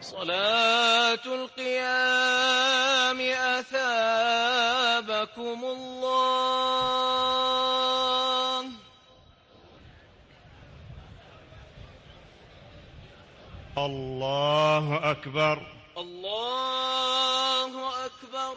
صلاة القيام أثابكم الله. الله أكبر الله أكبر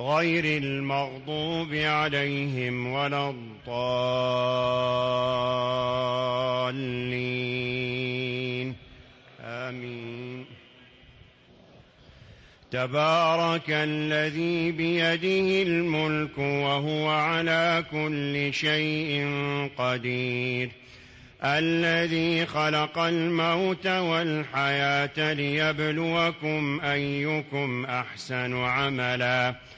غير المغضوب عليهم ولا الضالين. آمين. تبارك الذي بيده الملك وهو على كل شيء قدير. الذي خلق الموت والحياة ليبلوكم أيكم أحسن عملاً.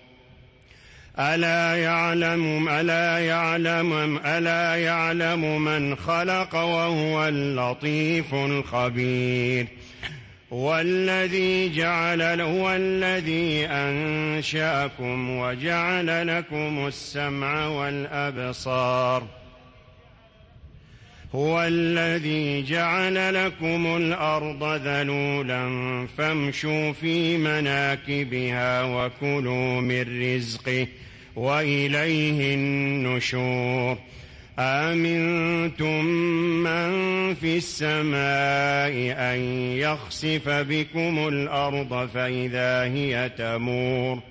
ألا يعلم ألا يعلم ألا يعلم من خلق وهو اللطيف الخبير. والذي جعل هو الذي أنشأكم وجعل لكم السمع والأبصار. هو الذي جعل لكم الأرض ذلولا فامشوا في مناكبها وكلوا من رزقه وإليه النشور. آمنتم من في السماء أن يخسف بكم الأرض فإذا هي تمور.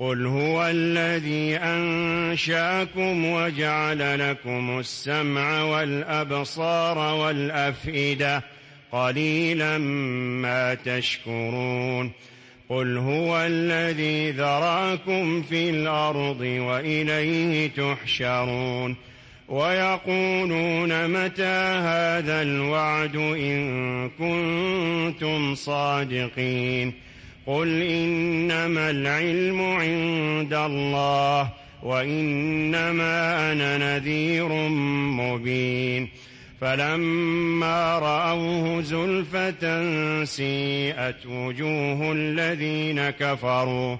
قل هو الذي أنشاكم وجعل لكم السمع والأبصار والأفئدة قليلا ما تشكرون قل هو الذي ذراكم في الأرض وإليه تحشرون ويقولون متى هذا الوعد إن كنتم صادقين قل إنما العلم عند الله وإنما أنا نذير مبين فلما رأوه زلفة سيئت وجوه الذين كفروا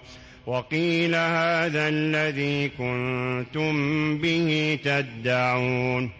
وقيل هذا الذي كنتم به تدعون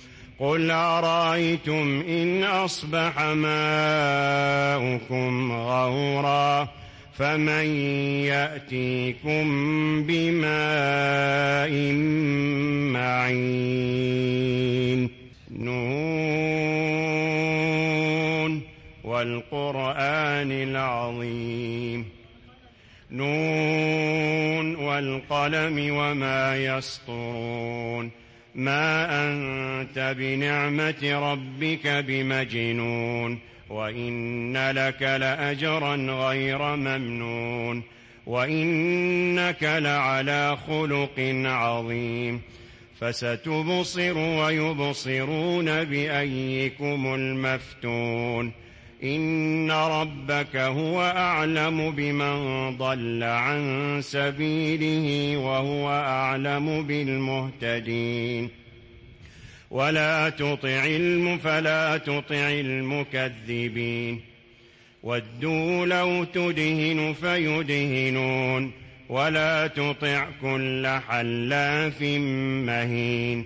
قل أرأيتم إن أصبح ماؤكم غورا فمن يأتيكم بماء معين نون والقرآن العظيم نون والقلم وما يسطرون ما أنت بنعمة ربك بمجنون وإن لك لأجرا غير ممنون وإنك لعلى خلق عظيم. فستبصر ويبصرون بأيكم المفتون. إن ربك هو أعلم بمن ضل عن سبيله وهو أعلم بالمهتدين ولا تطع الم فلا تطع المكذبين ودوا لو تدهن فيدهنون ولا تطع كل حلاف مهين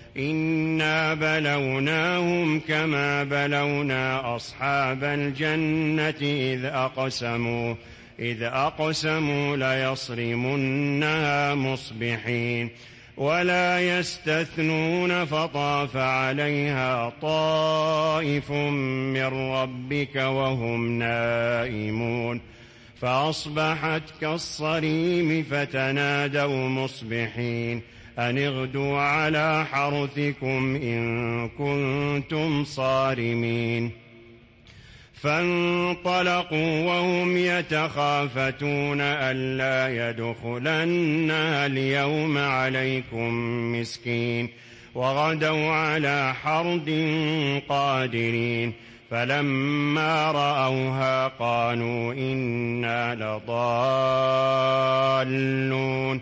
إنا بلوناهم كما بلونا أصحاب الجنة إذ أقسموا إذ أقسموا ليصرمنها مصبحين ولا يستثنون فطاف عليها طائف من ربك وهم نائمون فأصبحت كالصريم فتنادوا مصبحين أن اغدوا على حرثكم إن كنتم صارمين. فانطلقوا وهم يتخافتون ألا يدخلنها اليوم عليكم مسكين. وغدوا على حرد قادرين. فلما رأوها قالوا إنا لضالون.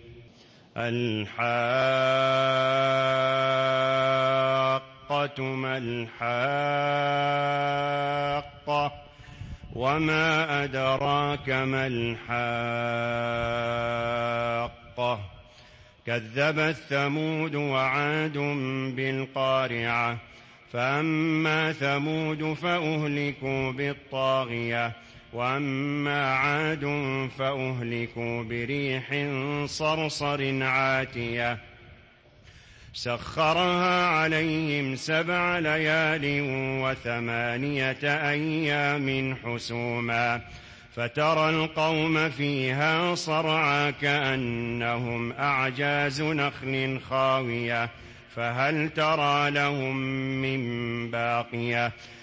الحاقة ما الحاقة وما أدراك ما الحاقة كذبت ثمود وعاد بالقارعة فأما ثمود فأهلكوا بالطاغية وأما عاد فأهلكوا بريح صرصر عاتية. سخرها عليهم سبع ليال وثمانية أيام حسوما. فترى القوم فيها صرعى كأنهم أعجاز نخل خاوية. فهل ترى لهم من باقية؟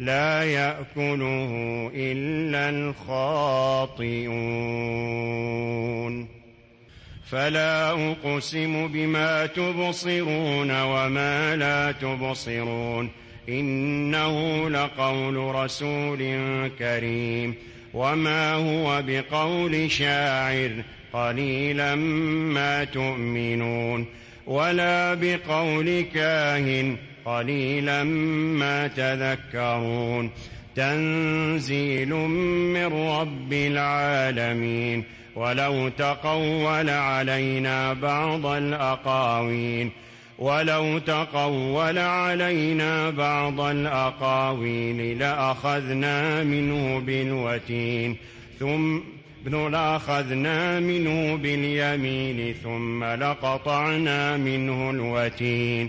لا يأكله إلا الخاطئون. فلا أقسم بما تبصرون وما لا تبصرون. إنه لقول رسول كريم. وما هو بقول شاعر قليلا ما تؤمنون. ولا بقول كاهن قليلا ما تذكرون. تنزيل من رب العالمين. ولو تقول علينا بعض الأقاويل. ولو تقول علينا بعض الأقاويل. لأخذنا منه بالوتين. ثم لأخذنا منه باليمين. ثم لقطعنا منه الوتين.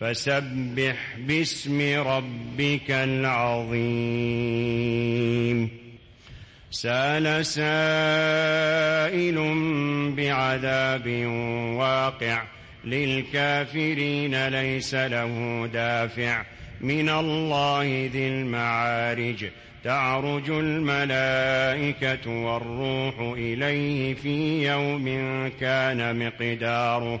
فسبح باسم ربك العظيم. سأل سائل بعذاب واقع للكافرين ليس له دافع. من الله ذي المعارج تعرج الملائكة والروح إليه في يوم كان مقداره.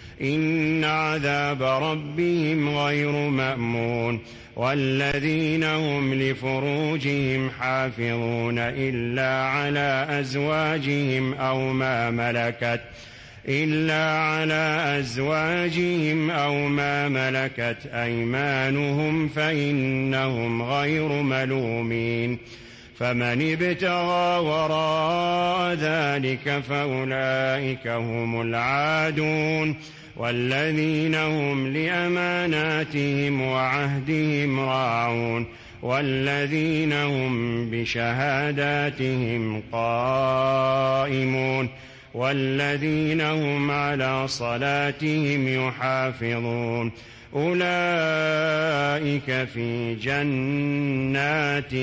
إن عذاب ربهم غير مأمون والذين هم لفروجهم حافظون إلا على أزواجهم أو ما ملكت إلا على أزواجهم أو ما ملكت أيمانهم فإنهم غير ملومين فمن ابتغى وراء ذلك فأولئك هم العادون والذين هم لأماناتهم وعهدهم راعون والذين هم بشهاداتهم قائمون والذين هم على صلاتهم يحافظون أولئك في جنات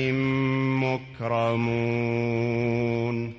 مكرمون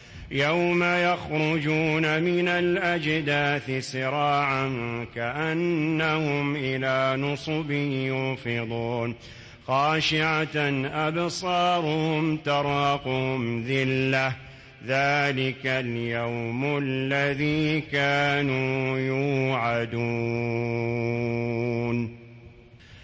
يوم يخرجون من الأجداث سراعا كأنهم إلى نصب يوفضون. خاشعة أبصارهم ترهقهم ذلة. ذلك اليوم الذي كانوا يوعدون.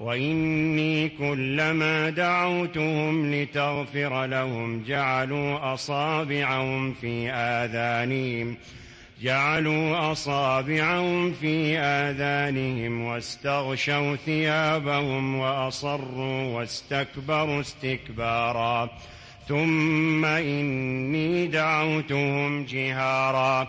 وإني كلما دعوتهم لتغفر لهم جعلوا أصابعهم في آذانهم جعلوا أصابعهم في آذانهم واستغشوا ثيابهم وأصروا واستكبروا استكبارا. ثم إني دعوتهم جهارا.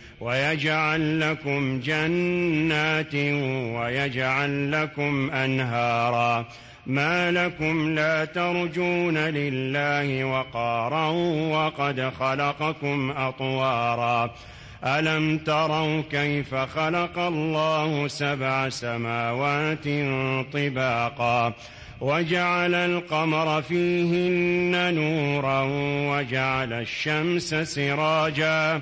ويجعل لكم جنات ويجعل لكم أنهارا. ما لكم لا ترجون لله وقارا وقد خلقكم أطوارا. ألم تروا كيف خلق الله سبع سماوات طباقا؟ وجعل القمر فيهن نورا وجعل الشمس سراجا.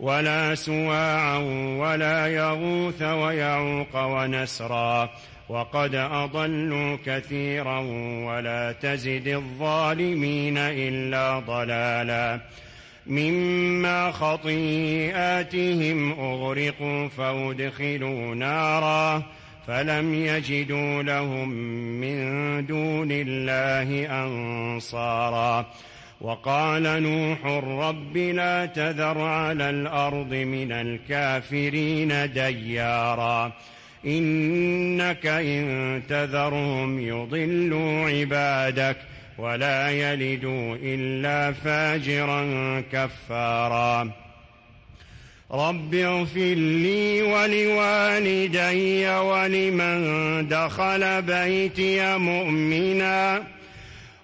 ولا سواعا ولا يغوث ويعوق ونسرا وقد أضلوا كثيرا ولا تزد الظالمين إلا ضلالا مما خطيئاتهم أغرقوا فأدخلوا نارا فلم يجدوا لهم من دون الله أنصارا وقال نوح رب لا تذر على الأرض من الكافرين ديارا. إنك إن تذرهم يضلوا عبادك ولا يلدوا إلا فاجرا كفارا. رب اغفر لي ولوالدي ولمن دخل بيتي مؤمنا.